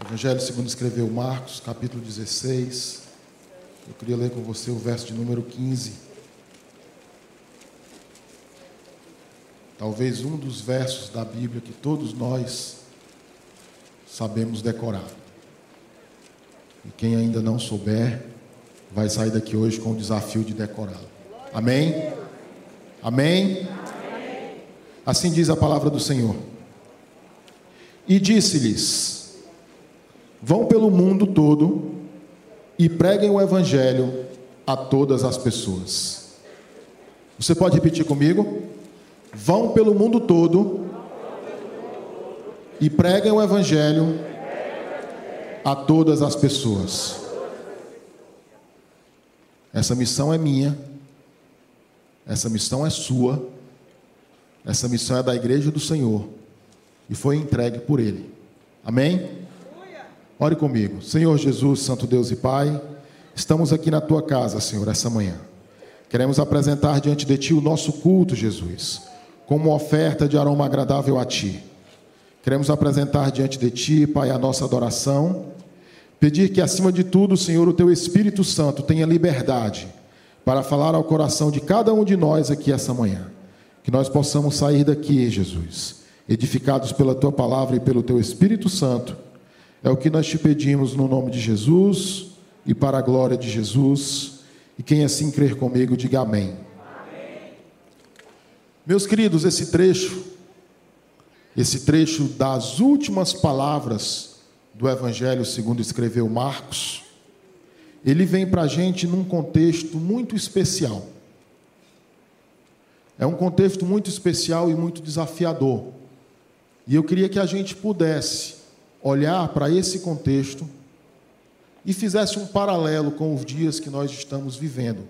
Evangelho segundo escreveu Marcos, capítulo 16. Eu queria ler com você o verso de número 15. Talvez um dos versos da Bíblia que todos nós sabemos decorar. E quem ainda não souber, vai sair daqui hoje com o desafio de decorá-lo. Amém? Amém? Assim diz a palavra do Senhor. E disse-lhes: Vão pelo mundo todo e preguem o evangelho a todas as pessoas. Você pode repetir comigo? Vão pelo mundo todo e preguem o evangelho a todas as pessoas. Essa missão é minha. Essa missão é sua. Essa missão é da igreja do Senhor e foi entregue por Ele. Amém? Ore comigo. Senhor Jesus, Santo Deus e Pai, estamos aqui na tua casa, Senhor, essa manhã. Queremos apresentar diante de Ti o nosso culto, Jesus, como oferta de aroma agradável a Ti. Queremos apresentar diante de Ti, Pai, a nossa adoração. Pedir que, acima de tudo, Senhor, o Teu Espírito Santo tenha liberdade para falar ao coração de cada um de nós aqui essa manhã. Que nós possamos sair daqui, Jesus edificados pela tua palavra e pelo teu Espírito Santo. É o que nós te pedimos no nome de Jesus e para a glória de Jesus. E quem assim crer comigo, diga amém. amém. Meus queridos, esse trecho, esse trecho das últimas palavras do Evangelho segundo escreveu Marcos, ele vem para a gente num contexto muito especial. É um contexto muito especial e muito desafiador. E eu queria que a gente pudesse olhar para esse contexto e fizesse um paralelo com os dias que nós estamos vivendo,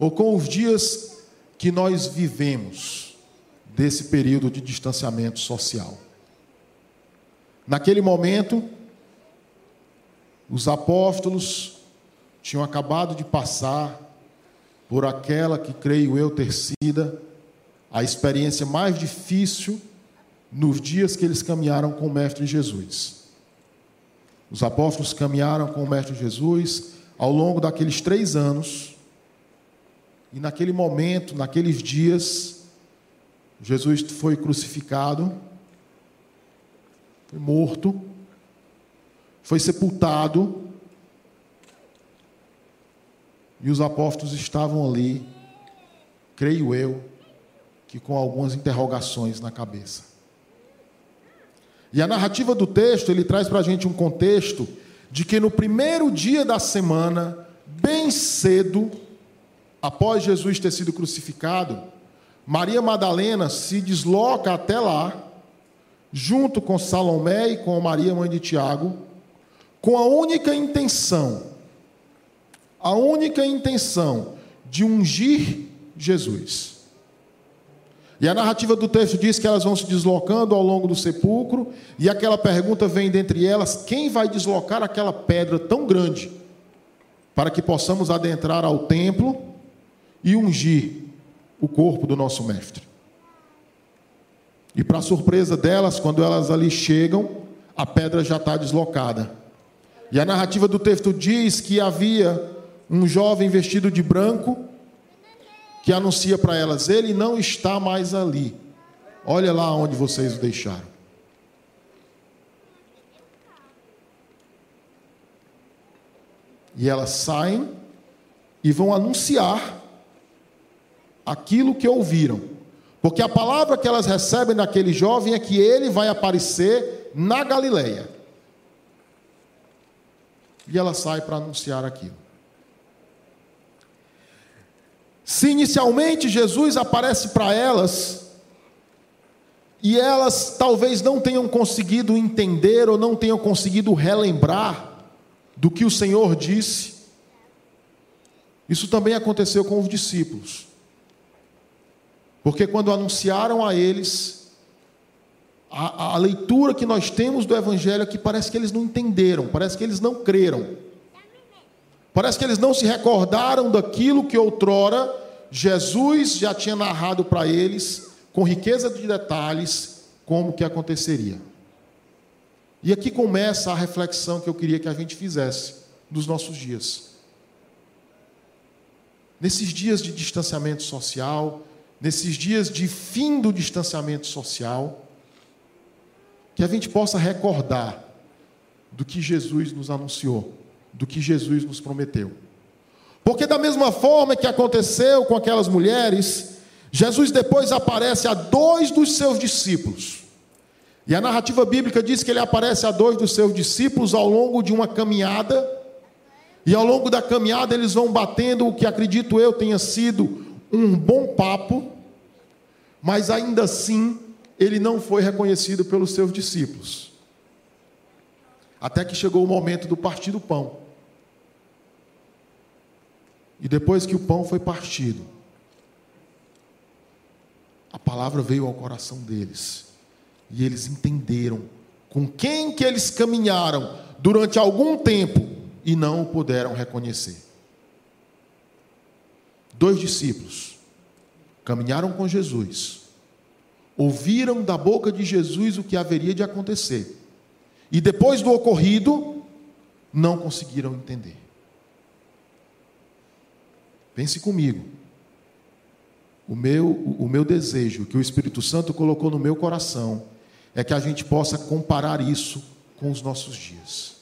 ou com os dias que nós vivemos desse período de distanciamento social. Naquele momento, os apóstolos tinham acabado de passar por aquela que creio eu ter sido a experiência mais difícil nos dias que eles caminharam com o Mestre Jesus. Os apóstolos caminharam com o Mestre Jesus ao longo daqueles três anos, e naquele momento, naqueles dias, Jesus foi crucificado, foi morto, foi sepultado, e os apóstolos estavam ali, creio eu, que com algumas interrogações na cabeça. E a narrativa do texto, ele traz para a gente um contexto de que no primeiro dia da semana, bem cedo, após Jesus ter sido crucificado, Maria Madalena se desloca até lá, junto com Salomé e com Maria, mãe de Tiago, com a única intenção, a única intenção de ungir Jesus. E a narrativa do texto diz que elas vão se deslocando ao longo do sepulcro, e aquela pergunta vem dentre elas: quem vai deslocar aquela pedra tão grande para que possamos adentrar ao templo e ungir o corpo do nosso mestre? E para surpresa delas, quando elas ali chegam, a pedra já está deslocada. E a narrativa do texto diz que havia um jovem vestido de branco que anuncia para elas: Ele não está mais ali. Olha lá onde vocês o deixaram. E elas saem e vão anunciar aquilo que ouviram. Porque a palavra que elas recebem daquele jovem é que ele vai aparecer na Galileia. E ela sai para anunciar aquilo. Se inicialmente Jesus aparece para elas, e elas talvez não tenham conseguido entender ou não tenham conseguido relembrar do que o Senhor disse, isso também aconteceu com os discípulos. Porque quando anunciaram a eles, a, a, leitura que nós temos do Evangelho é que parece que eles não entenderam, parece que eles não creram. Parece que eles não se recordaram daquilo que outrora Jesus já tinha narrado para eles, com riqueza de detalhes, como que aconteceria. E aqui começa a reflexão que eu queria que a gente fizesse dos nossos dias. Nesses dias de distanciamento social, nesses dias de fim do distanciamento social, que a gente possa recordar do que Jesus nos anunciou, do que Jesus nos prometeu. Porque, da mesma forma que aconteceu com aquelas mulheres, Jesus depois aparece a dois dos seus discípulos. E a narrativa bíblica diz que ele aparece a dois dos seus discípulos ao longo de uma caminhada, e ao longo da caminhada eles vão batendo o que acredito eu tenha sido um bom papo, mas ainda assim ele não foi reconhecido pelos seus discípulos. Até que chegou o momento do partir do pão. E depois que o pão foi partido, a palavra veio ao coração deles. E eles entenderam com quem que eles caminharam durante algum tempo e não o puderam reconhecer. Dois discípulos caminharam com Jesus, ouviram da boca de Jesus o que haveria de acontecer, e depois do ocorrido, não conseguiram entender. Pense comigo. O meu, o meu desejo, que o Espírito Santo colocou no meu coração, é que a gente possa comparar isso com os nossos dias.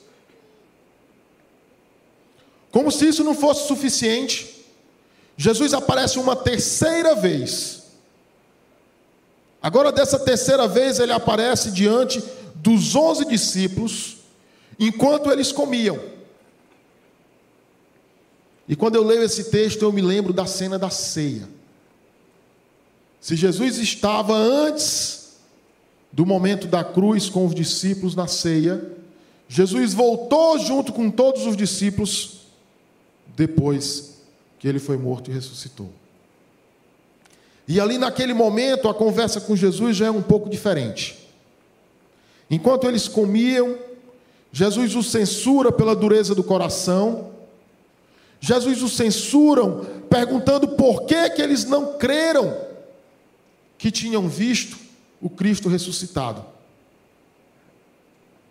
Como se isso não fosse suficiente, Jesus aparece uma terceira vez. Agora, dessa terceira vez, ele aparece diante dos onze discípulos, enquanto eles comiam. E quando eu leio esse texto, eu me lembro da cena da ceia. Se Jesus estava antes do momento da cruz com os discípulos na ceia, Jesus voltou junto com todos os discípulos depois que ele foi morto e ressuscitou. E ali naquele momento a conversa com Jesus já é um pouco diferente. Enquanto eles comiam, Jesus os censura pela dureza do coração. Jesus os censuram perguntando por que que eles não creram que tinham visto o Cristo ressuscitado.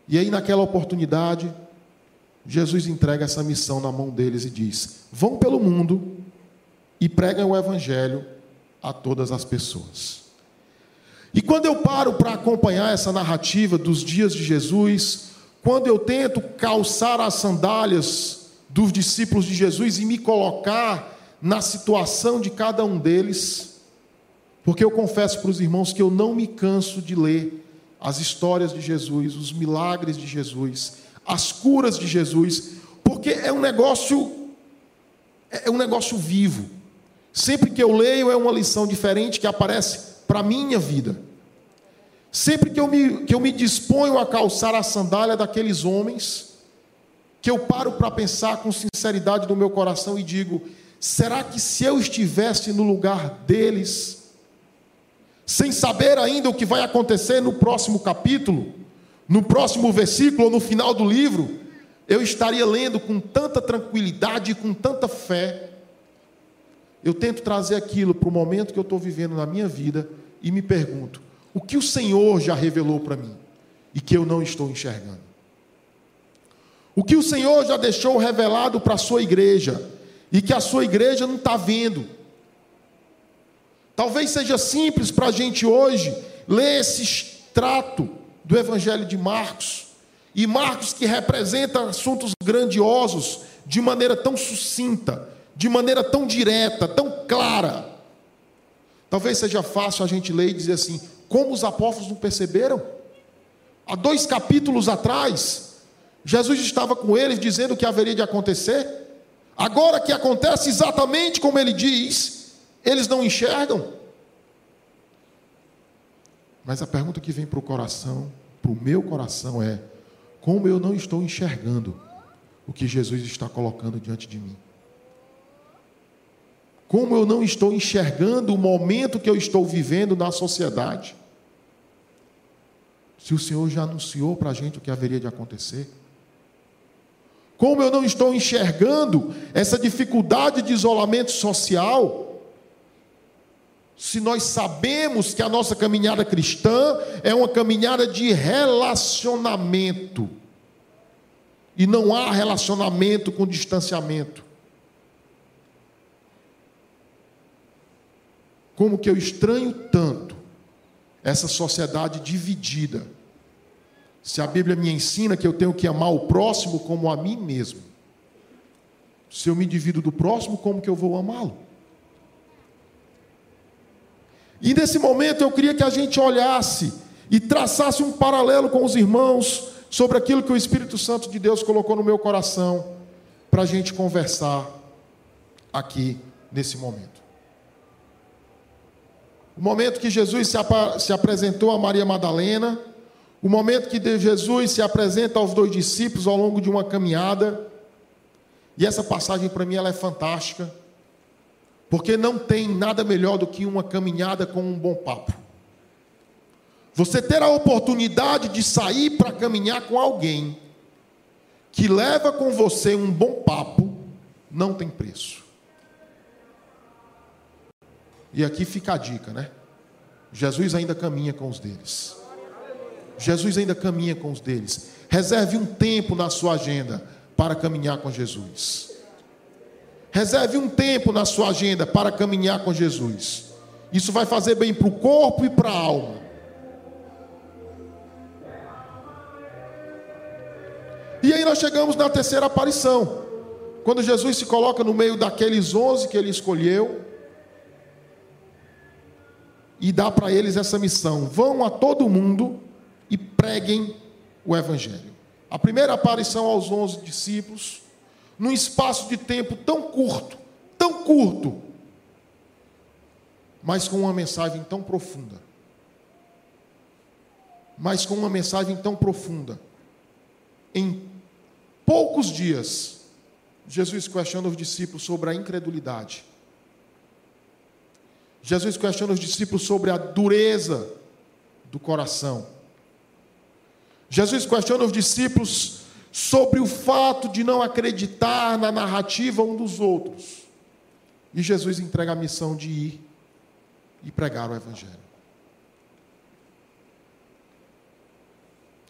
E aí, naquela oportunidade, Jesus entrega essa missão na mão deles e diz: Vão pelo mundo e preguem o Evangelho a todas as pessoas. E quando eu paro para acompanhar essa narrativa dos dias de Jesus, quando eu tento calçar as sandálias dos discípulos de Jesus e me colocar na situação de cada um deles, porque eu confesso para os irmãos que eu não me canso de ler as histórias de Jesus, os milagres de Jesus, as curas de Jesus, porque é um negócio é um negócio vivo. Sempre que eu leio é uma lição diferente que aparece para a minha vida. Sempre que eu, me, que eu me disponho a calçar a sandália daqueles homens, que eu paro para pensar com sinceridade do meu coração e digo: será que se eu estivesse no lugar deles, sem saber ainda o que vai acontecer no próximo capítulo, no próximo versículo ou no final do livro, eu estaria lendo com tanta tranquilidade e com tanta fé. Eu tento trazer aquilo para o momento que eu estou vivendo na minha vida e me pergunto: o que o Senhor já revelou para mim e que eu não estou enxergando? O que o Senhor já deixou revelado para a sua igreja e que a sua igreja não está vendo? Talvez seja simples para a gente hoje ler esse extrato do Evangelho de Marcos, e Marcos que representa assuntos grandiosos de maneira tão sucinta, de maneira tão direta, tão clara. Talvez seja fácil a gente ler e dizer assim: como os apóstolos não perceberam? Há dois capítulos atrás, Jesus estava com eles dizendo o que haveria de acontecer. Agora que acontece exatamente como ele diz, eles não enxergam. Mas a pergunta que vem para o coração, para o meu coração é: como eu não estou enxergando o que Jesus está colocando diante de mim? Como eu não estou enxergando o momento que eu estou vivendo na sociedade? Se o Senhor já anunciou para a gente o que haveria de acontecer? Como eu não estou enxergando essa dificuldade de isolamento social se nós sabemos que a nossa caminhada cristã é uma caminhada de relacionamento. E não há relacionamento com distanciamento. Como que eu estranho tanto essa sociedade dividida. Se a Bíblia me ensina que eu tenho que amar o próximo como a mim mesmo. Se eu me divido do próximo, como que eu vou amá-lo? E nesse momento eu queria que a gente olhasse e traçasse um paralelo com os irmãos sobre aquilo que o Espírito Santo de Deus colocou no meu coração para a gente conversar aqui nesse momento. O momento que Jesus se, se apresentou a Maria Madalena, o momento que Jesus se apresenta aos dois discípulos ao longo de uma caminhada. E essa passagem para mim ela é fantástica porque não tem nada melhor do que uma caminhada com um bom papo. Você ter a oportunidade de sair para caminhar com alguém que leva com você um bom papo, não tem preço. E aqui fica a dica, né? Jesus ainda caminha com os deles. Jesus ainda caminha com os deles. Reserve um tempo na sua agenda para caminhar com Jesus. Reserve um tempo na sua agenda para caminhar com Jesus. Isso vai fazer bem para o corpo e para a alma. E aí nós chegamos na terceira aparição. Quando Jesus se coloca no meio daqueles onze que ele escolheu. E dá para eles essa missão: vão a todo mundo e preguem o Evangelho. A primeira aparição aos onze discípulos num espaço de tempo tão curto, tão curto, mas com uma mensagem tão profunda. Mas com uma mensagem tão profunda. Em poucos dias, Jesus questiona os discípulos sobre a incredulidade. Jesus questiona os discípulos sobre a dureza do coração. Jesus questiona os discípulos sobre o fato de não acreditar na narrativa um dos outros. E Jesus entrega a missão de ir e pregar o Evangelho.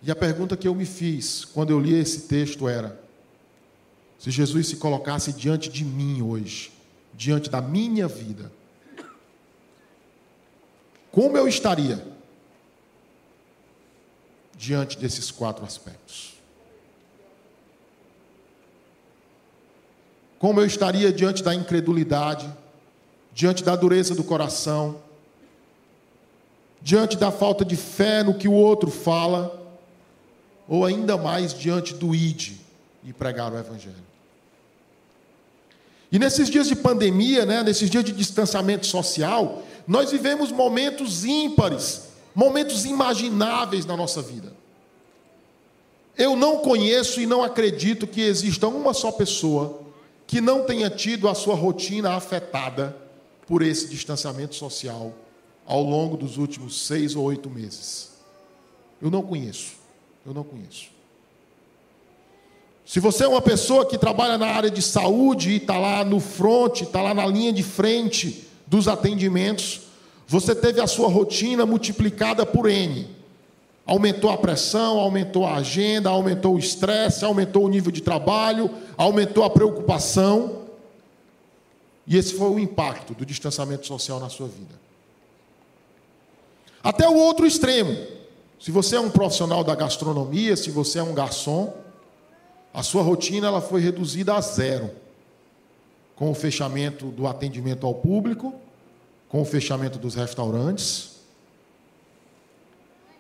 E a pergunta que eu me fiz quando eu li esse texto era: se Jesus se colocasse diante de mim hoje, diante da minha vida, como eu estaria diante desses quatro aspectos? Como eu estaria diante da incredulidade, diante da dureza do coração, diante da falta de fé no que o outro fala, ou ainda mais diante do id e pregar o evangelho. E nesses dias de pandemia, né, nesses dias de distanciamento social, nós vivemos momentos ímpares, momentos imagináveis na nossa vida. Eu não conheço e não acredito que exista uma só pessoa que não tenha tido a sua rotina afetada por esse distanciamento social ao longo dos últimos seis ou oito meses. Eu não conheço. Eu não conheço. Se você é uma pessoa que trabalha na área de saúde e está lá no front, está lá na linha de frente dos atendimentos, você teve a sua rotina multiplicada por N. Aumentou a pressão, aumentou a agenda, aumentou o estresse, aumentou o nível de trabalho, aumentou a preocupação. E esse foi o impacto do distanciamento social na sua vida. Até o outro extremo. Se você é um profissional da gastronomia, se você é um garçom, a sua rotina ela foi reduzida a zero. Com o fechamento do atendimento ao público, com o fechamento dos restaurantes,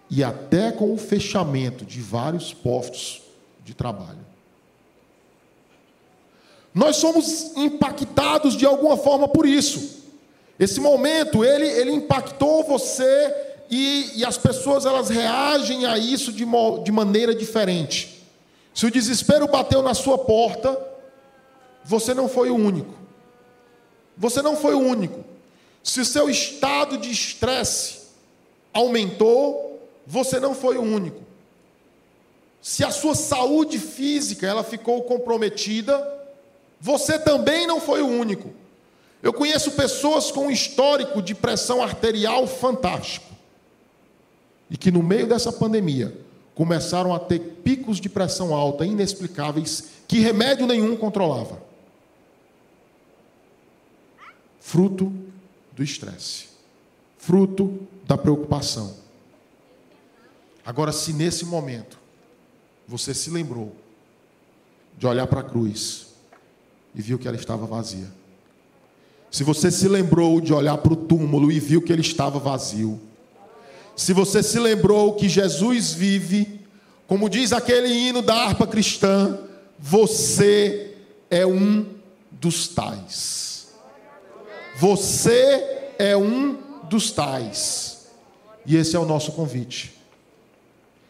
e até com o fechamento de vários postos de trabalho. Nós somos impactados de alguma forma por isso. Esse momento, ele, ele impactou você e, e as pessoas elas reagem a isso de, de maneira diferente. Se o desespero bateu na sua porta, você não foi o único. Você não foi o único. Se o seu estado de estresse aumentou, você não foi o único. Se a sua saúde física ela ficou comprometida, você também não foi o único. Eu conheço pessoas com um histórico de pressão arterial fantástico. E que no meio dessa pandemia começaram a ter picos de pressão alta inexplicáveis que remédio nenhum controlava. Fruto do estresse, fruto da preocupação. Agora, se nesse momento você se lembrou de olhar para a cruz e viu que ela estava vazia, se você se lembrou de olhar para o túmulo e viu que ele estava vazio, se você se lembrou que Jesus vive, como diz aquele hino da harpa cristã, você é um dos tais. Você é um dos tais. E esse é o nosso convite.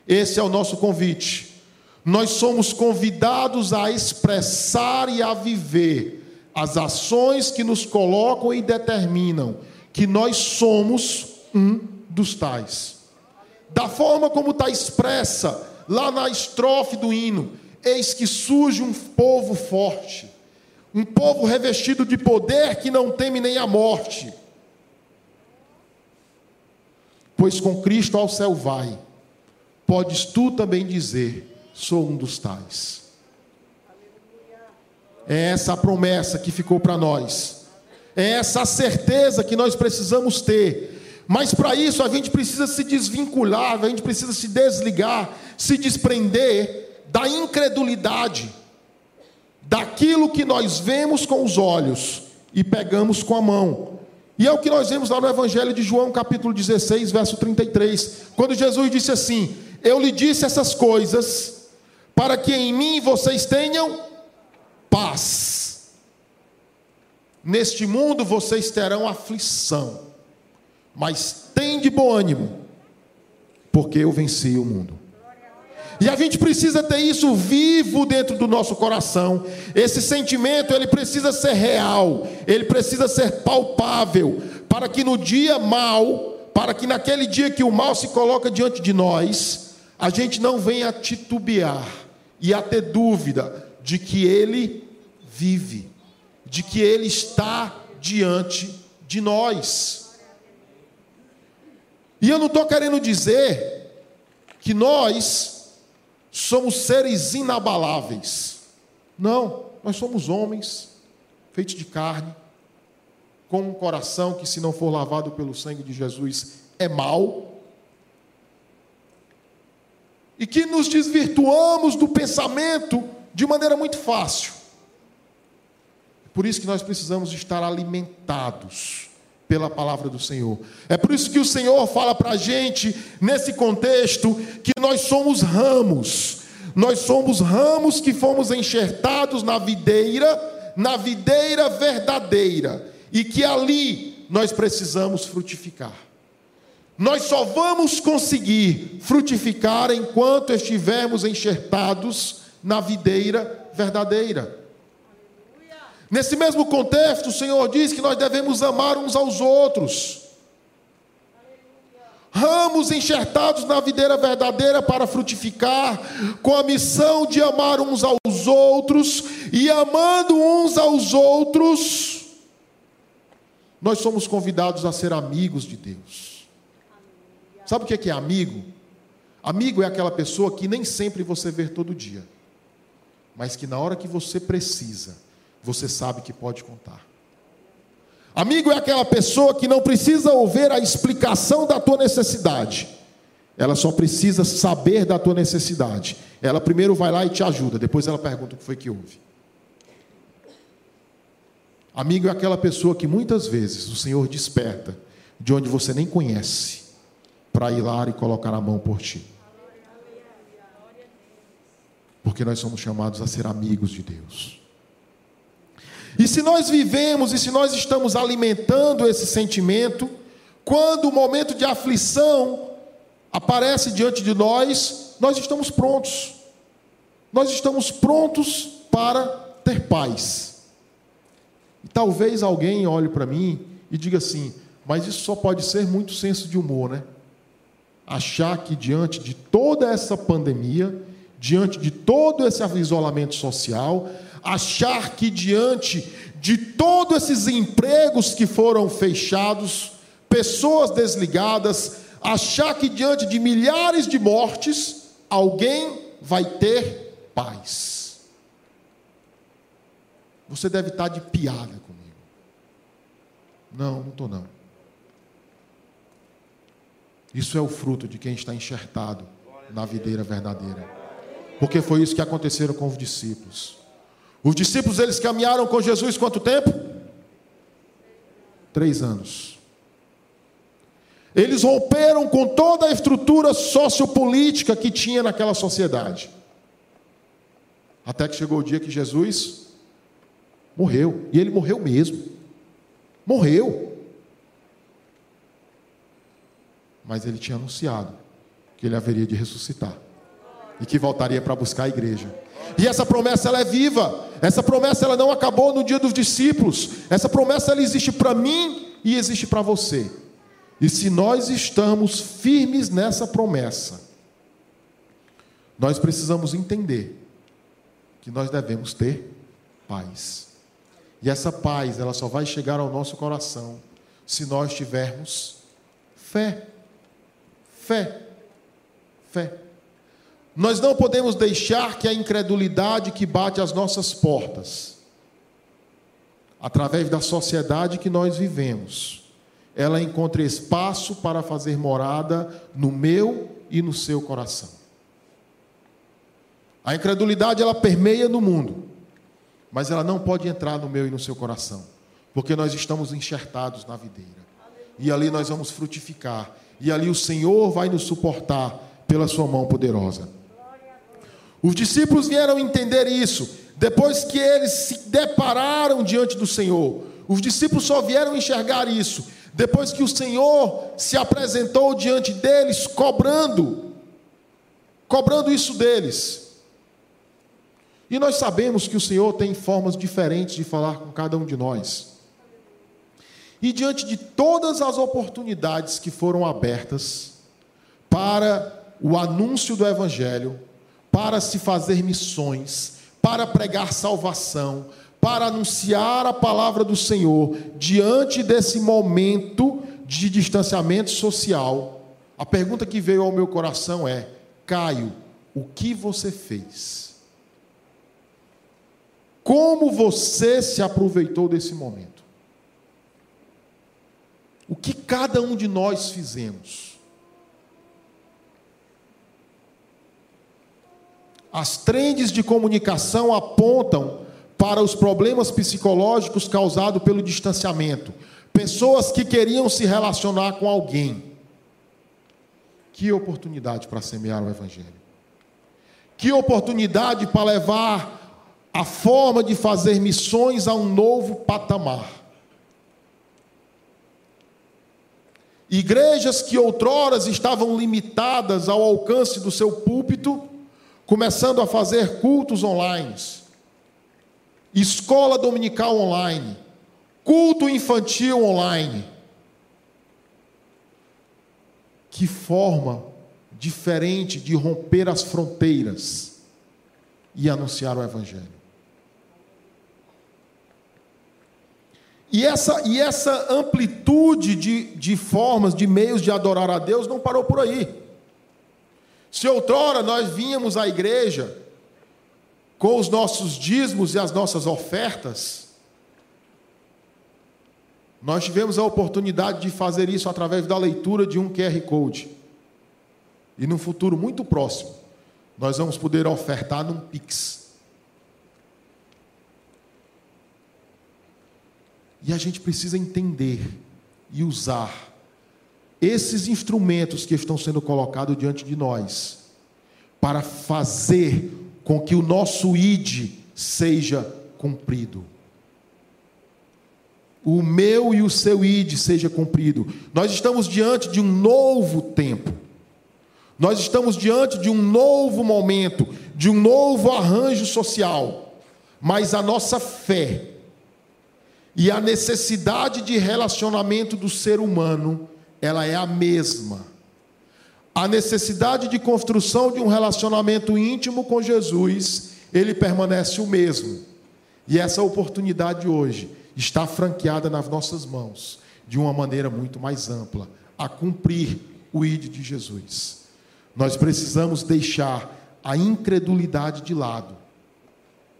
Esse é o nosso convite. Nós somos convidados a expressar e a viver as ações que nos colocam e determinam que nós somos um dos tais. Da forma como está expressa lá na estrofe do hino: Eis que surge um povo forte, um povo revestido de poder que não teme nem a morte. Pois com Cristo ao céu vai, podes tu também dizer: Sou um dos tais. É essa a promessa que ficou para nós. É essa a certeza que nós precisamos ter. Mas para isso a gente precisa se desvincular, a gente precisa se desligar, se desprender da incredulidade, daquilo que nós vemos com os olhos e pegamos com a mão. E é o que nós vemos lá no Evangelho de João, capítulo 16, verso 33, quando Jesus disse assim: Eu lhe disse essas coisas para que em mim vocês tenham paz. Neste mundo vocês terão aflição, mas tem de bom ânimo, porque eu venci o mundo. E a gente precisa ter isso vivo dentro do nosso coração. Esse sentimento, ele precisa ser real, ele precisa ser palpável, para que no dia mal, para que naquele dia que o mal se coloca diante de nós, a gente não venha titubear e a ter dúvida de que ele vive, de que Ele está diante de nós. E eu não estou querendo dizer que nós somos seres inabaláveis. Não, nós somos homens, feitos de carne, com um coração que, se não for lavado pelo sangue de Jesus, é mau. E que nos desvirtuamos do pensamento de maneira muito fácil. Por isso que nós precisamos estar alimentados pela palavra do Senhor. É por isso que o Senhor fala para a gente, nesse contexto, que nós somos ramos. Nós somos ramos que fomos enxertados na videira, na videira verdadeira. E que ali nós precisamos frutificar. Nós só vamos conseguir frutificar enquanto estivermos enxertados na videira verdadeira. Nesse mesmo contexto, o Senhor diz que nós devemos amar uns aos outros. Ramos enxertados na videira verdadeira para frutificar, com a missão de amar uns aos outros, e amando uns aos outros, nós somos convidados a ser amigos de Deus. Sabe o que é amigo? Amigo é aquela pessoa que nem sempre você vê todo dia, mas que na hora que você precisa, você sabe que pode contar. Amigo é aquela pessoa que não precisa ouvir a explicação da tua necessidade. Ela só precisa saber da tua necessidade. Ela primeiro vai lá e te ajuda, depois ela pergunta o que foi que houve. Amigo é aquela pessoa que muitas vezes o Senhor desperta de onde você nem conhece para ir lá e colocar a mão por ti. Porque nós somos chamados a ser amigos de Deus. E se nós vivemos e se nós estamos alimentando esse sentimento, quando o momento de aflição aparece diante de nós, nós estamos prontos. Nós estamos prontos para ter paz. E talvez alguém olhe para mim e diga assim: mas isso só pode ser muito senso de humor, né? Achar que diante de toda essa pandemia, diante de todo esse isolamento social, achar que diante de todos esses empregos que foram fechados, pessoas desligadas, achar que diante de milhares de mortes, alguém vai ter paz. Você deve estar de piada comigo. Não, não estou não. Isso é o fruto de quem está enxertado na videira verdadeira. Porque foi isso que aconteceu com os discípulos. Os discípulos eles caminharam com Jesus quanto tempo? Três anos. Eles romperam com toda a estrutura sociopolítica que tinha naquela sociedade. Até que chegou o dia que Jesus morreu. E ele morreu mesmo. Morreu. Mas ele tinha anunciado que ele haveria de ressuscitar e que voltaria para buscar a igreja. E essa promessa ela é viva. Essa promessa ela não acabou no dia dos discípulos. Essa promessa ela existe para mim e existe para você. E se nós estamos firmes nessa promessa, nós precisamos entender que nós devemos ter paz. E essa paz, ela só vai chegar ao nosso coração se nós tivermos fé. Fé. Fé. Nós não podemos deixar que a incredulidade que bate às nossas portas, através da sociedade que nós vivemos, ela encontre espaço para fazer morada no meu e no seu coração. A incredulidade ela permeia no mundo, mas ela não pode entrar no meu e no seu coração, porque nós estamos enxertados na videira. E ali nós vamos frutificar, e ali o Senhor vai nos suportar pela sua mão poderosa. Os discípulos vieram entender isso depois que eles se depararam diante do Senhor. Os discípulos só vieram enxergar isso depois que o Senhor se apresentou diante deles, cobrando, cobrando isso deles. E nós sabemos que o Senhor tem formas diferentes de falar com cada um de nós. E diante de todas as oportunidades que foram abertas para o anúncio do Evangelho, para se fazer missões, para pregar salvação, para anunciar a palavra do Senhor, diante desse momento de distanciamento social, a pergunta que veio ao meu coração é: Caio, o que você fez? Como você se aproveitou desse momento? O que cada um de nós fizemos? As trends de comunicação apontam para os problemas psicológicos causados pelo distanciamento. Pessoas que queriam se relacionar com alguém. Que oportunidade para semear o Evangelho. Que oportunidade para levar a forma de fazer missões a um novo patamar. Igrejas que outroras estavam limitadas ao alcance do seu púlpito, começando a fazer cultos online, escola dominical online, culto infantil online. Que forma diferente de romper as fronteiras e anunciar o Evangelho. E essa, e essa amplitude de, de formas, de meios de adorar a Deus não parou por aí. Se outrora nós vínhamos à igreja com os nossos dízimos e as nossas ofertas, nós tivemos a oportunidade de fazer isso através da leitura de um QR Code. E num futuro muito próximo, nós vamos poder ofertar num Pix. E a gente precisa entender e usar esses instrumentos que estão sendo colocados diante de nós, para fazer com que o nosso ID seja cumprido. O meu e o seu ID seja cumprido. Nós estamos diante de um novo tempo. Nós estamos diante de um novo momento, de um novo arranjo social. Mas a nossa fé e a necessidade de relacionamento do ser humano ela é a mesma. A necessidade de construção de um relacionamento íntimo com Jesus, ele permanece o mesmo. E essa oportunidade hoje está franqueada nas nossas mãos, de uma maneira muito mais ampla, a cumprir o ID de Jesus. Nós precisamos deixar a incredulidade de lado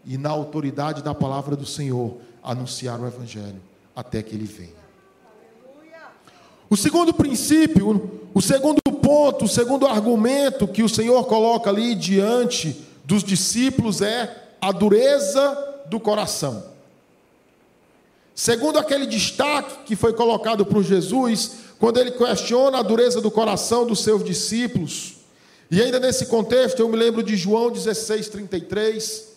e, na autoridade da palavra do Senhor, anunciar o Evangelho até que ele venha. O segundo princípio, o segundo ponto, o segundo argumento que o Senhor coloca ali diante dos discípulos é a dureza do coração. Segundo aquele destaque que foi colocado por Jesus, quando ele questiona a dureza do coração dos seus discípulos, e ainda nesse contexto eu me lembro de João 16, 33,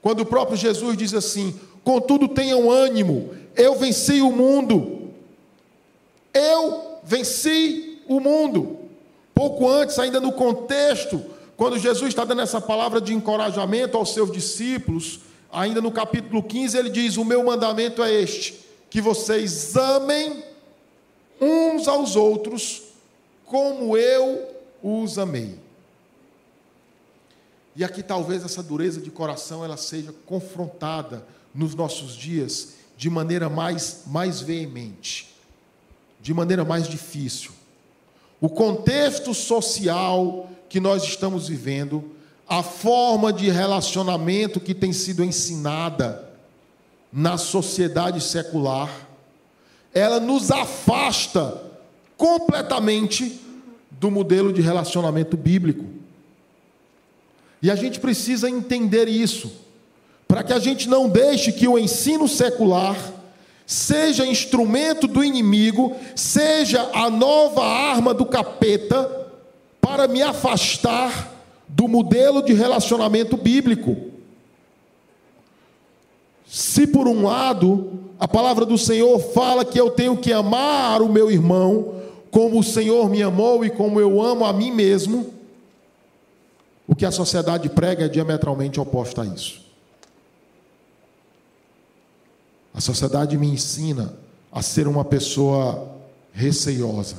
quando o próprio Jesus diz assim: Contudo, tenham ânimo, eu venci o mundo, eu venci o mundo. Pouco antes, ainda no contexto, quando Jesus está dando essa palavra de encorajamento aos seus discípulos, ainda no capítulo 15, ele diz: O meu mandamento é este, que vocês amem uns aos outros, como eu os amei. E aqui talvez essa dureza de coração ela seja confrontada nos nossos dias de maneira mais, mais veemente, de maneira mais difícil. O contexto social que nós estamos vivendo, a forma de relacionamento que tem sido ensinada na sociedade secular, ela nos afasta completamente do modelo de relacionamento bíblico. E a gente precisa entender isso, para que a gente não deixe que o ensino secular seja instrumento do inimigo, seja a nova arma do capeta para me afastar do modelo de relacionamento bíblico. Se por um lado a palavra do Senhor fala que eu tenho que amar o meu irmão como o Senhor me amou e como eu amo a mim mesmo, o que a sociedade prega é diametralmente oposto a isso. A sociedade me ensina a ser uma pessoa receiosa,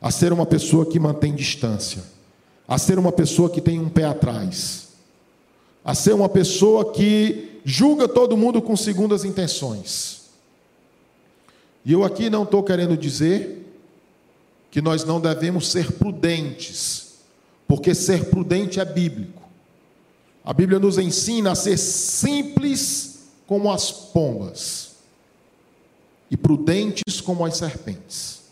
a ser uma pessoa que mantém distância, a ser uma pessoa que tem um pé atrás, a ser uma pessoa que julga todo mundo com segundas intenções. E eu aqui não estou querendo dizer que nós não devemos ser prudentes, porque ser prudente é bíblico. A Bíblia nos ensina a ser simples como as pombas e prudentes como as serpentes.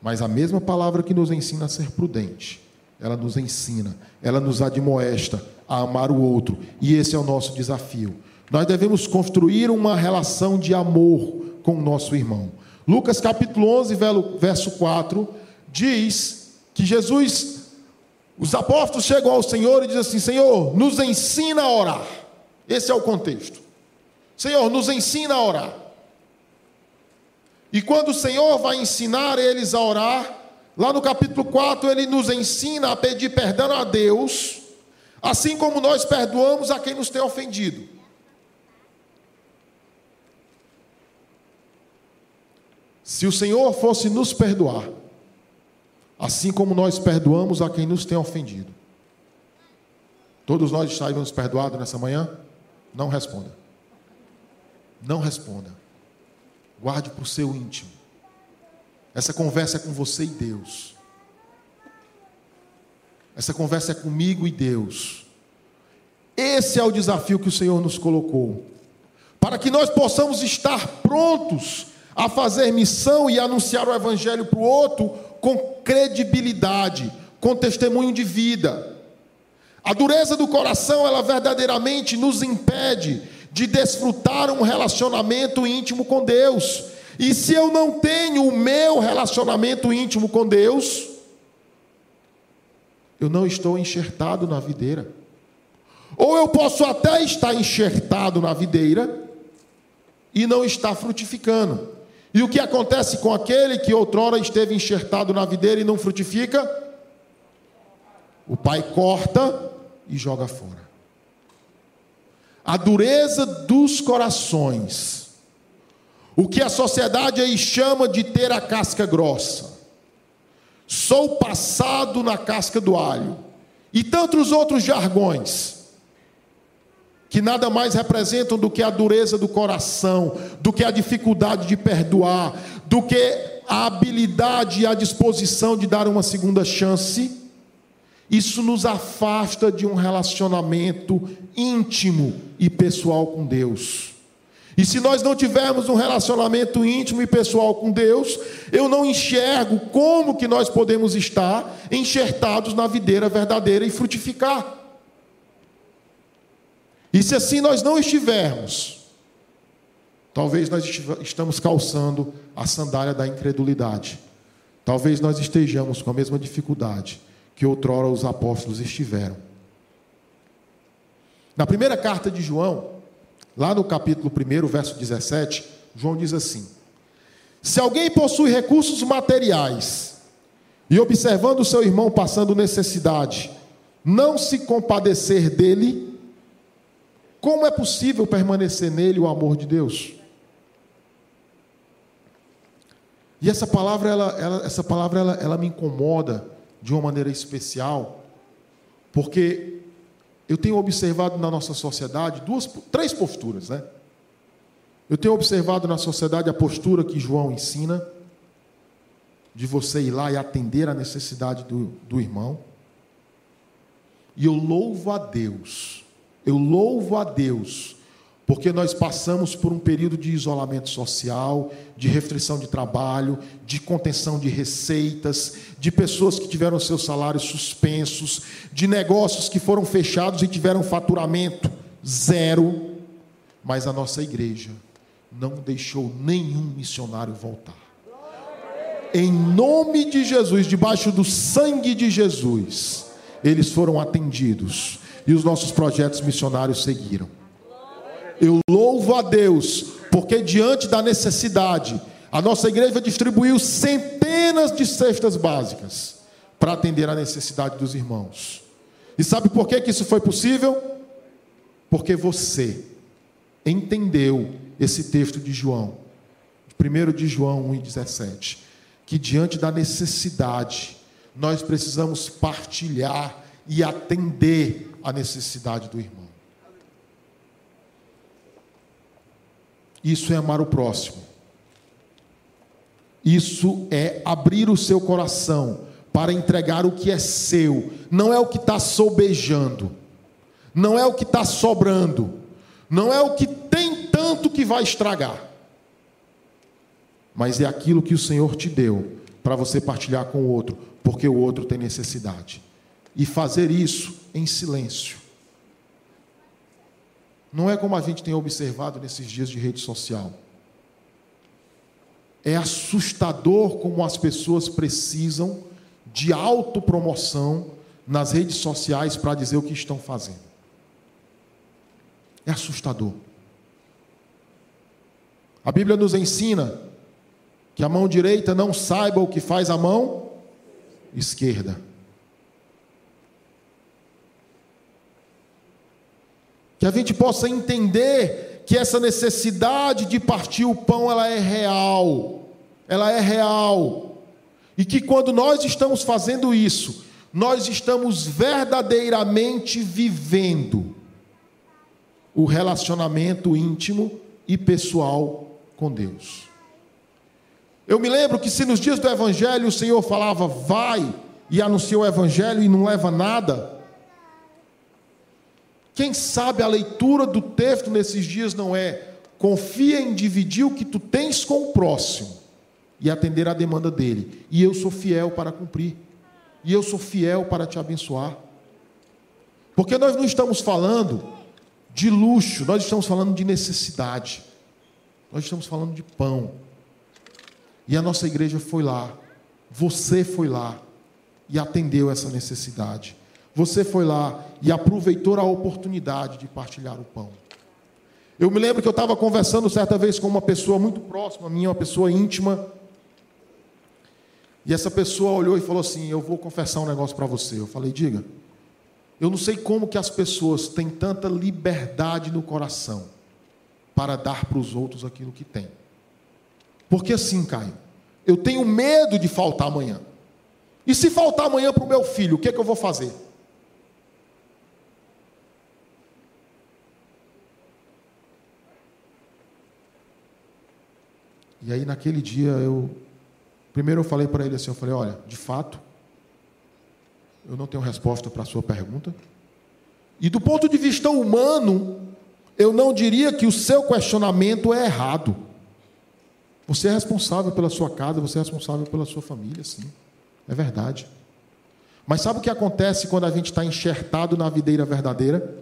Mas a mesma palavra que nos ensina a ser prudente, ela nos ensina, ela nos admoesta a amar o outro, e esse é o nosso desafio. Nós devemos construir uma relação de amor com o nosso irmão. Lucas capítulo 11, verso 4, diz que Jesus, os apóstolos chegam ao Senhor e dizem assim: Senhor, nos ensina a orar. Esse é o contexto. Senhor, nos ensina a orar. E quando o Senhor vai ensinar eles a orar, lá no capítulo 4, ele nos ensina a pedir perdão a Deus, assim como nós perdoamos a quem nos tem ofendido. Se o Senhor fosse nos perdoar, assim como nós perdoamos a quem nos tem ofendido, todos nós estaríamos perdoados nessa manhã? Não responda. Não responda. Guarde para o seu íntimo. Essa conversa é com você e Deus. Essa conversa é comigo e Deus. Esse é o desafio que o Senhor nos colocou. Para que nós possamos estar prontos a fazer missão e anunciar o evangelho para o outro com credibilidade, com testemunho de vida. A dureza do coração, ela verdadeiramente nos impede de desfrutar um relacionamento íntimo com Deus. E se eu não tenho o meu relacionamento íntimo com Deus, eu não estou enxertado na videira. Ou eu posso até estar enxertado na videira e não estar frutificando. E o que acontece com aquele que outrora esteve enxertado na videira e não frutifica? O pai corta e joga fora. A dureza dos corações. O que a sociedade aí chama de ter a casca grossa. Sou passado na casca do alho. E tantos outros jargões. que nada mais representam do que a dureza do coração, do que a dificuldade de perdoar, do que a habilidade e a disposição de dar uma segunda chance, isso nos afasta de um relacionamento íntimo e pessoal com Deus. E se nós não tivermos um relacionamento íntimo e pessoal com Deus, eu não enxergo como que nós podemos estar enxertados na videira verdadeira e frutificar. E se assim nós não estivermos, talvez nós estamos calçando a sandália da incredulidade. Talvez nós estejamos com a mesma dificuldade que outrora os apóstolos estiveram. Na primeira carta de João, lá no capítulo 1, verso 17, João diz assim: Se alguém possui recursos materiais e observando seu irmão passando necessidade, não se compadecer dele, como é possível permanecer nele o amor de Deus? E essa palavra, ela, ela essa palavra ela, ela me incomoda de uma maneira especial, porque eu tenho observado na nossa sociedade duas, três posturas, né? Eu tenho observado na sociedade a postura que João ensina, de você ir lá e atender a necessidade do, do irmão. E eu louvo a Deus, eu louvo a Deus porque nós passamos por um período de isolamento social, de restrição de trabalho, de contenção de receitas, de pessoas que tiveram seus salários suspensos, de negócios que foram fechados e tiveram faturamento zero. Mas a nossa igreja não deixou nenhum missionário voltar. Em nome de Jesus, debaixo do sangue de Jesus, eles foram atendidos e os nossos projetos missionários seguiram. Eu louvo a Deus, porque diante da necessidade, a nossa igreja distribuiu centenas de cestas básicas para atender a necessidade dos irmãos. E sabe por que, que isso foi possível? Porque você entendeu esse texto de João, 1 de João 1,17, que diante da necessidade, nós precisamos partilhar e atender a necessidade do irmão. Isso é amar o próximo. Isso é abrir o seu coração para entregar o que é seu, não é o que está sobejando, não é o que está sobrando, não é o que tem tanto que vai estragar, mas é aquilo que o Senhor te deu para você partilhar com o outro, porque o outro tem necessidade, e fazer isso em silêncio. Não é como a gente tem observado nesses dias de rede social. É assustador como as pessoas precisam de autopromoção nas redes sociais para dizer o que estão fazendo. É assustador. A Bíblia nos ensina que a mão direita não saiba o que faz a mão esquerda. Que a gente possa entender que essa necessidade de partir o pão ela é real. Ela é real. E que quando nós estamos fazendo isso, nós estamos verdadeiramente vivendo o relacionamento íntimo e pessoal com Deus. Eu me lembro que se nos dias do Evangelho o Senhor falava, vai e anuncia o Evangelho e não leva nada, quem sabe a leitura do texto nesses dias não é confia em dividir o que tu tens com o próximo e atender à demanda dele. E eu sou fiel para cumprir. E eu sou fiel para te abençoar. Porque nós não estamos falando de luxo, nós estamos falando de necessidade. Nós estamos falando de pão. E a nossa igreja foi lá, você foi lá e atendeu essa necessidade você foi lá e aproveitou a oportunidade de partilhar o pão. Eu me lembro que eu estava conversando certa vez com uma pessoa muito próxima a mim, uma pessoa íntima. E essa pessoa olhou e falou assim: Eu vou confessar um negócio para você. Eu falei: Diga. Eu não sei como que as pessoas têm tanta liberdade no coração para dar para os outros aquilo que têm. Porque assim, Caio, eu tenho medo de faltar amanhã. E se faltar amanhã para o meu filho, o que, é que eu vou fazer? E aí naquele dia eu primeiro eu falei para ele assim, eu falei, olha, de fato, eu não tenho resposta para a sua pergunta. E do ponto de vista humano, eu não diria que o seu questionamento é errado. Você é responsável pela sua casa, você é responsável pela sua família, sim. É verdade. Mas sabe o que acontece quando a gente está enxertado na videira verdadeira?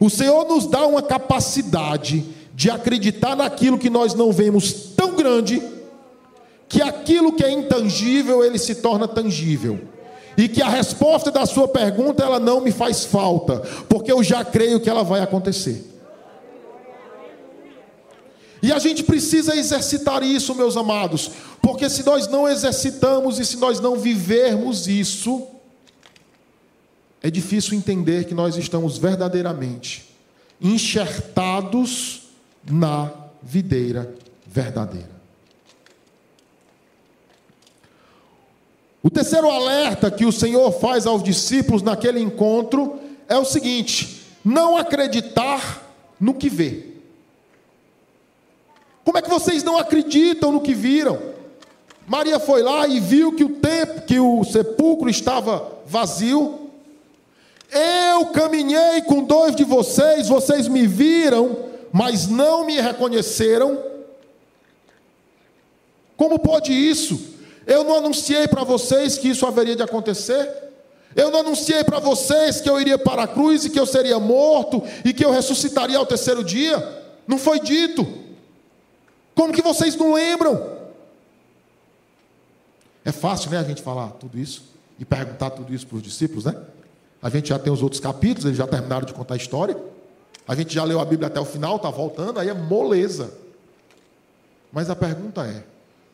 O Senhor nos dá uma capacidade de acreditar naquilo que nós não vemos tão grande, que aquilo que é intangível ele se torna tangível. E que a resposta da sua pergunta ela não me faz falta, porque eu já creio que ela vai acontecer. E a gente precisa exercitar isso, meus amados, porque se nós não exercitamos e se nós não vivermos isso, é difícil entender que nós estamos verdadeiramente enxertados na videira verdadeira. O terceiro alerta que o Senhor faz aos discípulos naquele encontro é o seguinte: não acreditar no que vê. Como é que vocês não acreditam no que viram? Maria foi lá e viu que o tempo, que o sepulcro estava vazio. Eu caminhei com dois de vocês, vocês me viram, mas não me reconheceram. Como pode isso? Eu não anunciei para vocês que isso haveria de acontecer? Eu não anunciei para vocês que eu iria para a cruz e que eu seria morto e que eu ressuscitaria ao terceiro dia? Não foi dito. Como que vocês não lembram? É fácil, né, a gente falar tudo isso e perguntar tudo isso para os discípulos, né? A gente já tem os outros capítulos, eles já terminaram de contar a história. A gente já leu a Bíblia até o final, está voltando, aí é moleza. Mas a pergunta é: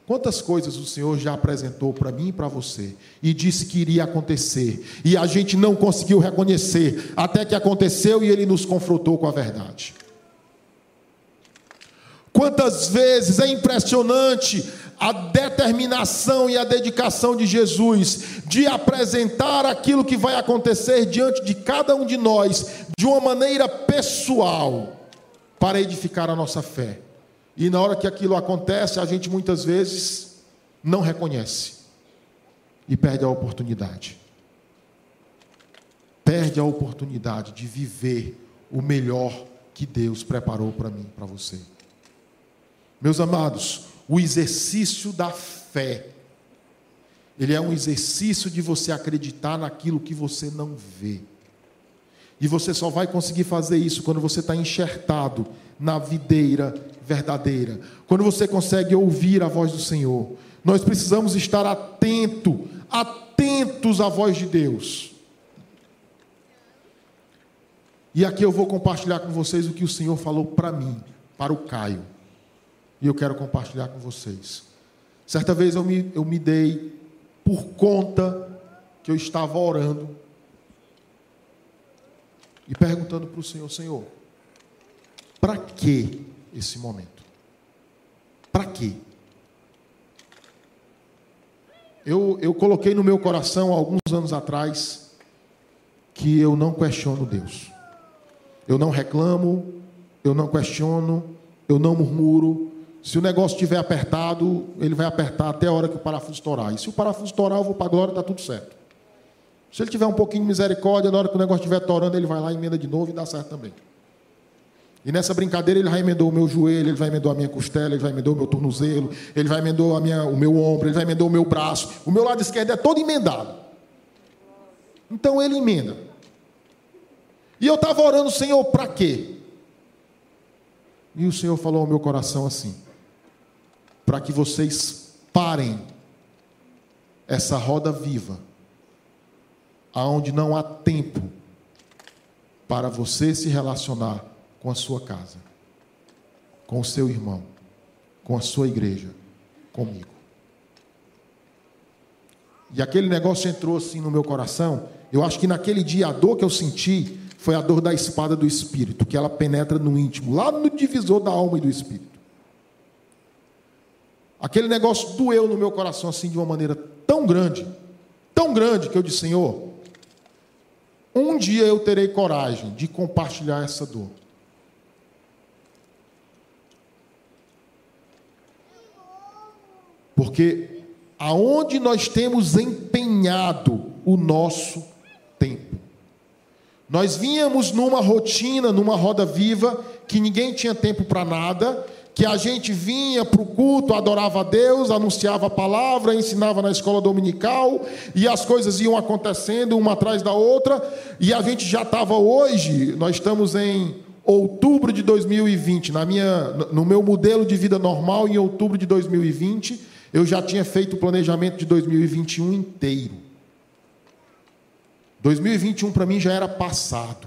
quantas coisas o Senhor já apresentou para mim e para você e disse que iria acontecer e a gente não conseguiu reconhecer até que aconteceu e ele nos confrontou com a verdade? Quantas vezes é impressionante a determinação e a dedicação de Jesus de apresentar aquilo que vai acontecer diante de cada um de nós de uma maneira pessoal para edificar a nossa fé. E na hora que aquilo acontece, a gente muitas vezes não reconhece e perde a oportunidade. Perde a oportunidade de viver o melhor que Deus preparou para mim, para você. Meus amados, o exercício da fé, ele é um exercício de você acreditar naquilo que você não vê. E você só vai conseguir fazer isso quando você está enxertado na videira verdadeira. Quando você consegue ouvir a voz do Senhor. Nós precisamos estar atento, atentos à voz de Deus. E aqui eu vou compartilhar com vocês o que o Senhor falou para mim, para o Caio e eu quero compartilhar com vocês. Certa vez eu me, eu me dei por conta que eu estava orando e perguntando para o Senhor: Senhor, para que esse momento? Para quê? Eu, eu coloquei no meu coração, alguns anos atrás, que eu não questiono Deus. Eu não reclamo, eu não questiono, eu não murmuro, se o negócio estiver apertado, ele vai apertar até a hora que o parafuso estourar. E se o parafuso estourar, eu vou para a glória, está tudo certo. Se ele tiver um pouquinho de misericórdia, na hora que o negócio estiver torando, ele vai lá, emenda de novo e dá certo também. E nessa brincadeira ele vai emendou o meu joelho, ele vai emendou a minha costela, ele vai emendou o meu tornozelo, ele vai emendou a minha, o meu ombro, ele vai emendou o meu braço. O meu lado esquerdo é todo emendado. Então ele emenda. E eu estava orando, Senhor, para quê? E o Senhor falou ao meu coração assim: para que vocês parem essa roda viva, aonde não há tempo para você se relacionar com a sua casa, com o seu irmão, com a sua igreja, comigo. E aquele negócio entrou assim no meu coração. Eu acho que naquele dia a dor que eu senti foi a dor da espada do espírito, que ela penetra no íntimo, lá no divisor da alma e do espírito. Aquele negócio doeu no meu coração assim de uma maneira tão grande, tão grande que eu disse, Senhor, um dia eu terei coragem de compartilhar essa dor. Porque aonde nós temos empenhado o nosso tempo. Nós vínhamos numa rotina, numa roda viva, que ninguém tinha tempo para nada, que a gente vinha para o culto, adorava a Deus, anunciava a palavra, ensinava na escola dominical, e as coisas iam acontecendo uma atrás da outra, e a gente já estava hoje, nós estamos em outubro de 2020, na minha, no meu modelo de vida normal, em outubro de 2020, eu já tinha feito o planejamento de 2021 inteiro. 2021 para mim já era passado.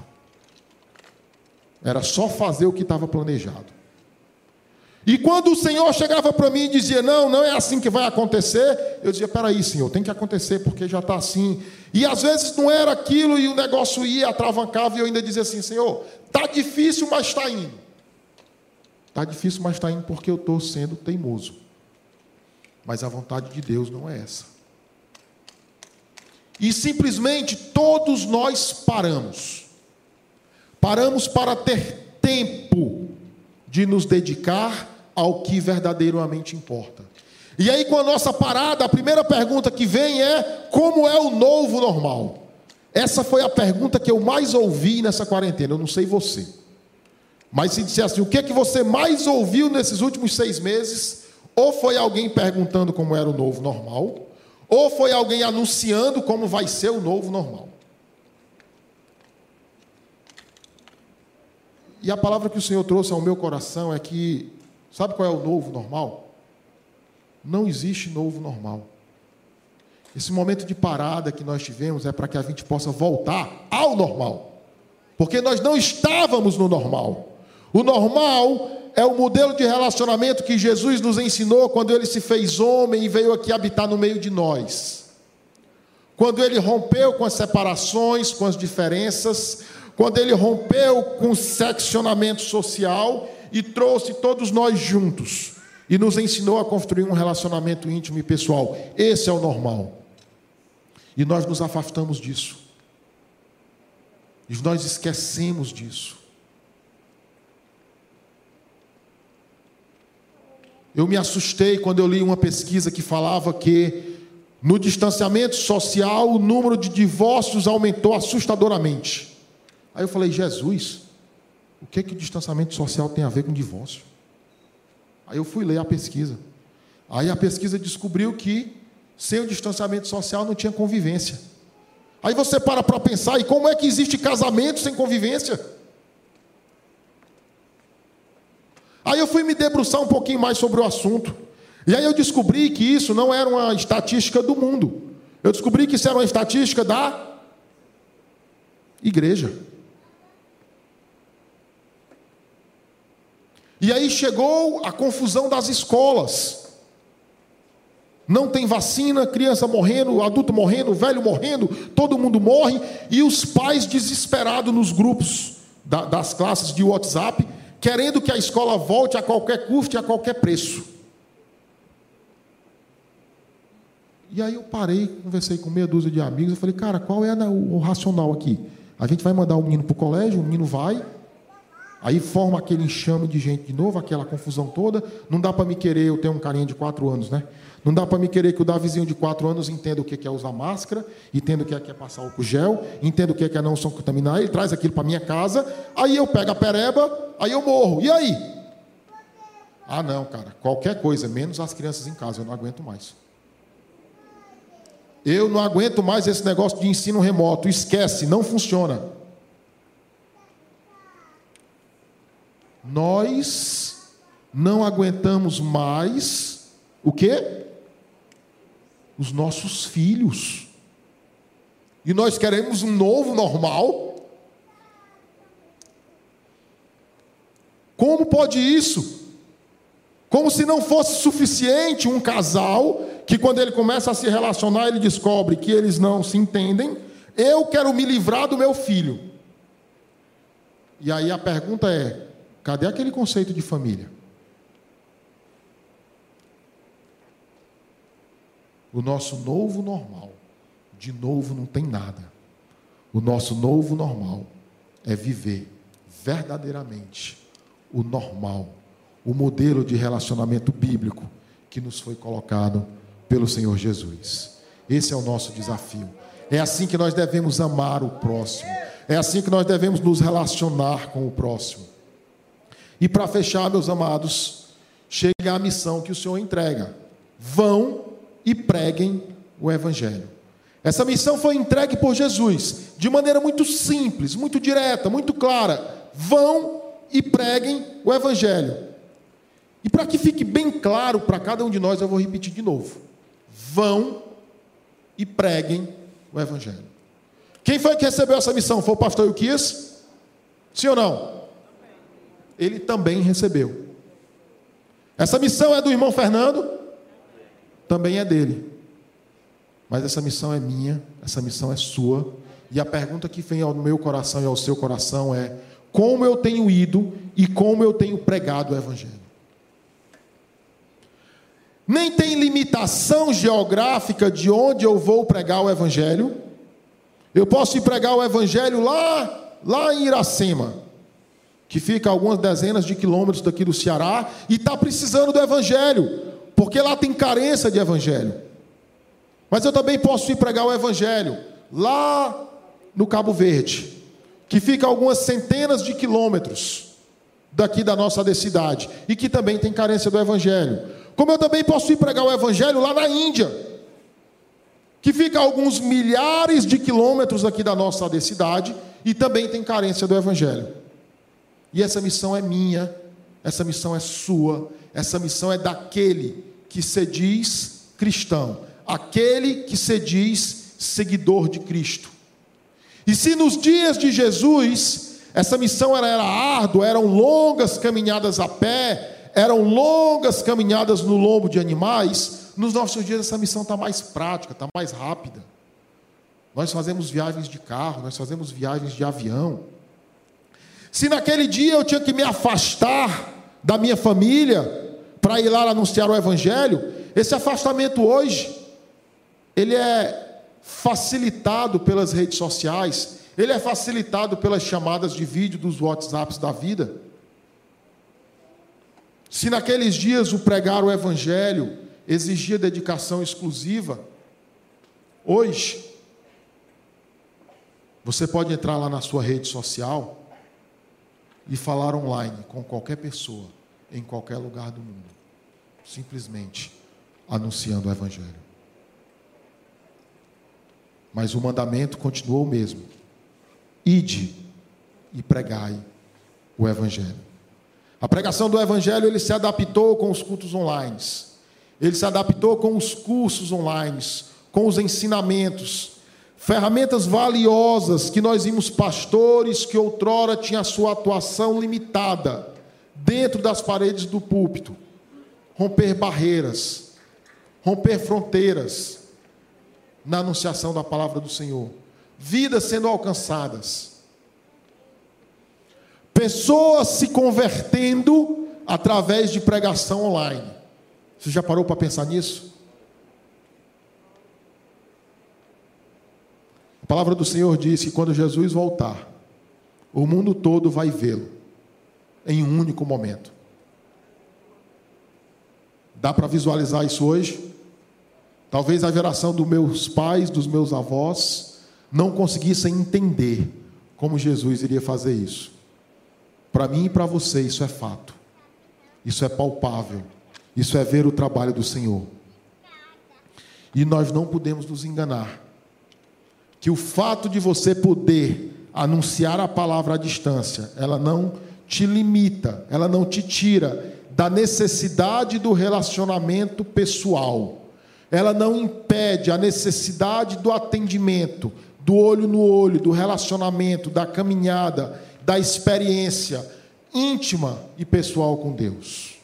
Era só fazer o que estava planejado. E quando o Senhor chegava para mim e dizia: Não, não é assim que vai acontecer, eu dizia: Peraí, Senhor, tem que acontecer porque já está assim. E às vezes não era aquilo e o negócio ia, atravancava e eu ainda dizia assim: Senhor, está difícil, mas está indo. Está difícil, mas está indo porque eu estou sendo teimoso. Mas a vontade de Deus não é essa. E simplesmente todos nós paramos. Paramos para ter tempo de nos dedicar ao que verdadeiramente importa. E aí, com a nossa parada, a primeira pergunta que vem é: como é o novo normal? Essa foi a pergunta que eu mais ouvi nessa quarentena. Eu não sei você. Mas se disser assim, o que é que você mais ouviu nesses últimos seis meses? Ou foi alguém perguntando como era o novo normal, ou foi alguém anunciando como vai ser o novo normal. E a palavra que o Senhor trouxe ao meu coração é que, sabe qual é o novo normal? Não existe novo normal. Esse momento de parada que nós tivemos é para que a gente possa voltar ao normal. Porque nós não estávamos no normal. O normal é o modelo de relacionamento que Jesus nos ensinou quando ele se fez homem e veio aqui habitar no meio de nós. Quando ele rompeu com as separações, com as diferenças, quando ele rompeu com o seccionamento social e trouxe todos nós juntos e nos ensinou a construir um relacionamento íntimo e pessoal. Esse é o normal. E nós nos afastamos disso. E nós esquecemos disso. Eu me assustei quando eu li uma pesquisa que falava que no distanciamento social o número de divórcios aumentou assustadoramente. Aí eu falei, Jesus, o que, que o distanciamento social tem a ver com divórcio? Aí eu fui ler a pesquisa. Aí a pesquisa descobriu que sem o distanciamento social não tinha convivência. Aí você para para pensar, e como é que existe casamento sem convivência? Aí eu fui me debruçar um pouquinho mais sobre o assunto. E aí eu descobri que isso não era uma estatística do mundo. Eu descobri que isso era uma estatística da igreja. E aí chegou a confusão das escolas. Não tem vacina, criança morrendo, adulto morrendo, velho morrendo, todo mundo morre, e os pais desesperados nos grupos das classes de WhatsApp, querendo que a escola volte a qualquer custo e a qualquer preço. E aí eu parei, conversei com meia dúzia de amigos, eu falei, cara, qual é o racional aqui? A gente vai mandar o menino para o colégio, o menino vai, aí forma aquele enxame de gente de novo, aquela confusão toda. Não dá para me querer, eu tenho um carinha de quatro anos, né? Não dá para me querer que o Davizinho de quatro anos entenda o que é usar máscara, entenda o que é passar álcool gel, entenda o que é não se contaminar, ele traz aquilo para minha casa, aí eu pego a pereba, aí eu morro. E aí? Ah, não, cara, qualquer coisa, menos as crianças em casa, eu não aguento mais. Eu não aguento mais esse negócio de ensino remoto, esquece, não funciona. Nós não aguentamos mais o quê? os nossos filhos. E nós queremos um novo normal? Como pode isso? Como se não fosse suficiente um casal que, quando ele começa a se relacionar, ele descobre que eles não se entendem. Eu quero me livrar do meu filho. E aí a pergunta é: cadê aquele conceito de família? O nosso novo normal, de novo não tem nada. O nosso novo normal é viver verdadeiramente o normal, o modelo de relacionamento bíblico que nos foi colocado pelo Senhor Jesus. Esse é o nosso desafio. É assim que nós devemos amar o próximo. É assim que nós devemos nos relacionar com o próximo. E para fechar, meus amados, chega a missão que o Senhor entrega: vão e preguem o Evangelho. Essa missão foi entregue por Jesus de maneira muito simples, muito direta, muito clara. Vão e preguem o Evangelho. E para que fique bem claro para cada um de nós, eu vou repetir de novo: vão e preguem o Evangelho. Quem foi que recebeu essa missão? Foi o pastor Euquias? Sim ou não? Ele também recebeu. Essa missão é do irmão Fernando? Também é dele. Mas essa missão é minha, essa missão é sua. E a pergunta que vem ao meu coração e ao seu coração é: como eu tenho ido e como eu tenho pregado o Evangelho? Nem tem limitação geográfica de onde eu vou pregar o Evangelho. Eu posso ir pregar o Evangelho lá, lá em Iracema, que fica a algumas dezenas de quilômetros daqui do Ceará, e está precisando do Evangelho, porque lá tem carência de Evangelho. Mas eu também posso ir pregar o Evangelho lá no Cabo Verde, que fica a algumas centenas de quilômetros daqui da nossa cidade, e que também tem carência do Evangelho. Como eu também posso ir pregar o Evangelho lá na Índia, que fica a alguns milhares de quilômetros aqui da nossa cidade, e também tem carência do Evangelho. E essa missão é minha, essa missão é sua, essa missão é daquele que se diz cristão aquele que se diz seguidor de Cristo. E se nos dias de Jesus essa missão era, era árdua, eram longas caminhadas a pé, eram longas caminhadas no lombo de animais, nos nossos dias essa missão está mais prática, está mais rápida. Nós fazemos viagens de carro, nós fazemos viagens de avião. Se naquele dia eu tinha que me afastar da minha família para ir lá anunciar o Evangelho, esse afastamento hoje ele é facilitado pelas redes sociais, ele é facilitado pelas chamadas de vídeo dos WhatsApps da vida. Se naqueles dias o pregar o Evangelho exigia dedicação exclusiva, hoje, você pode entrar lá na sua rede social e falar online com qualquer pessoa, em qualquer lugar do mundo, simplesmente anunciando o Evangelho mas o mandamento continuou o mesmo: ide e pregai o evangelho. A pregação do evangelho ele se adaptou com os cultos online. Ele se adaptou com os cursos online, com os ensinamentos, ferramentas valiosas que nós vimos pastores que outrora tinham a sua atuação limitada dentro das paredes do púlpito, romper barreiras, romper fronteiras, na anunciação da palavra do Senhor. Vidas sendo alcançadas. Pessoas se convertendo através de pregação online. Você já parou para pensar nisso? A palavra do Senhor diz que quando Jesus voltar, o mundo todo vai vê-lo em um único momento. Dá para visualizar isso hoje? Talvez a geração dos meus pais, dos meus avós, não conseguissem entender como Jesus iria fazer isso. Para mim e para você, isso é fato. Isso é palpável. Isso é ver o trabalho do Senhor. E nós não podemos nos enganar. Que o fato de você poder anunciar a palavra à distância, ela não te limita, ela não te tira da necessidade do relacionamento pessoal ela não impede a necessidade do atendimento, do olho no olho, do relacionamento, da caminhada, da experiência íntima e pessoal com Deus.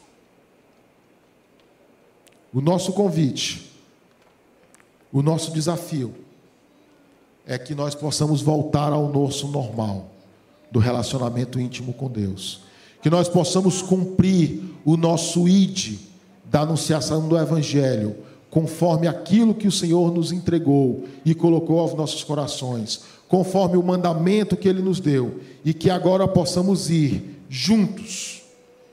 O nosso convite, o nosso desafio é que nós possamos voltar ao nosso normal do relacionamento íntimo com Deus. Que nós possamos cumprir o nosso id da anunciação do evangelho conforme aquilo que o Senhor nos entregou e colocou aos nossos corações, conforme o mandamento que Ele nos deu, e que agora possamos ir juntos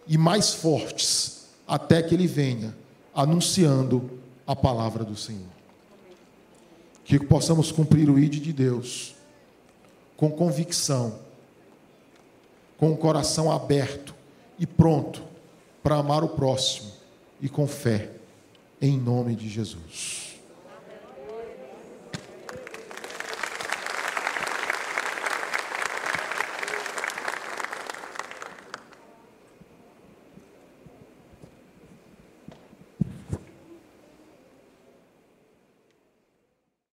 e mais fortes até que Ele venha anunciando a palavra do Senhor. Que possamos cumprir o ID de Deus com convicção, com o coração aberto e pronto para amar o próximo e com fé, em nome de Jesus.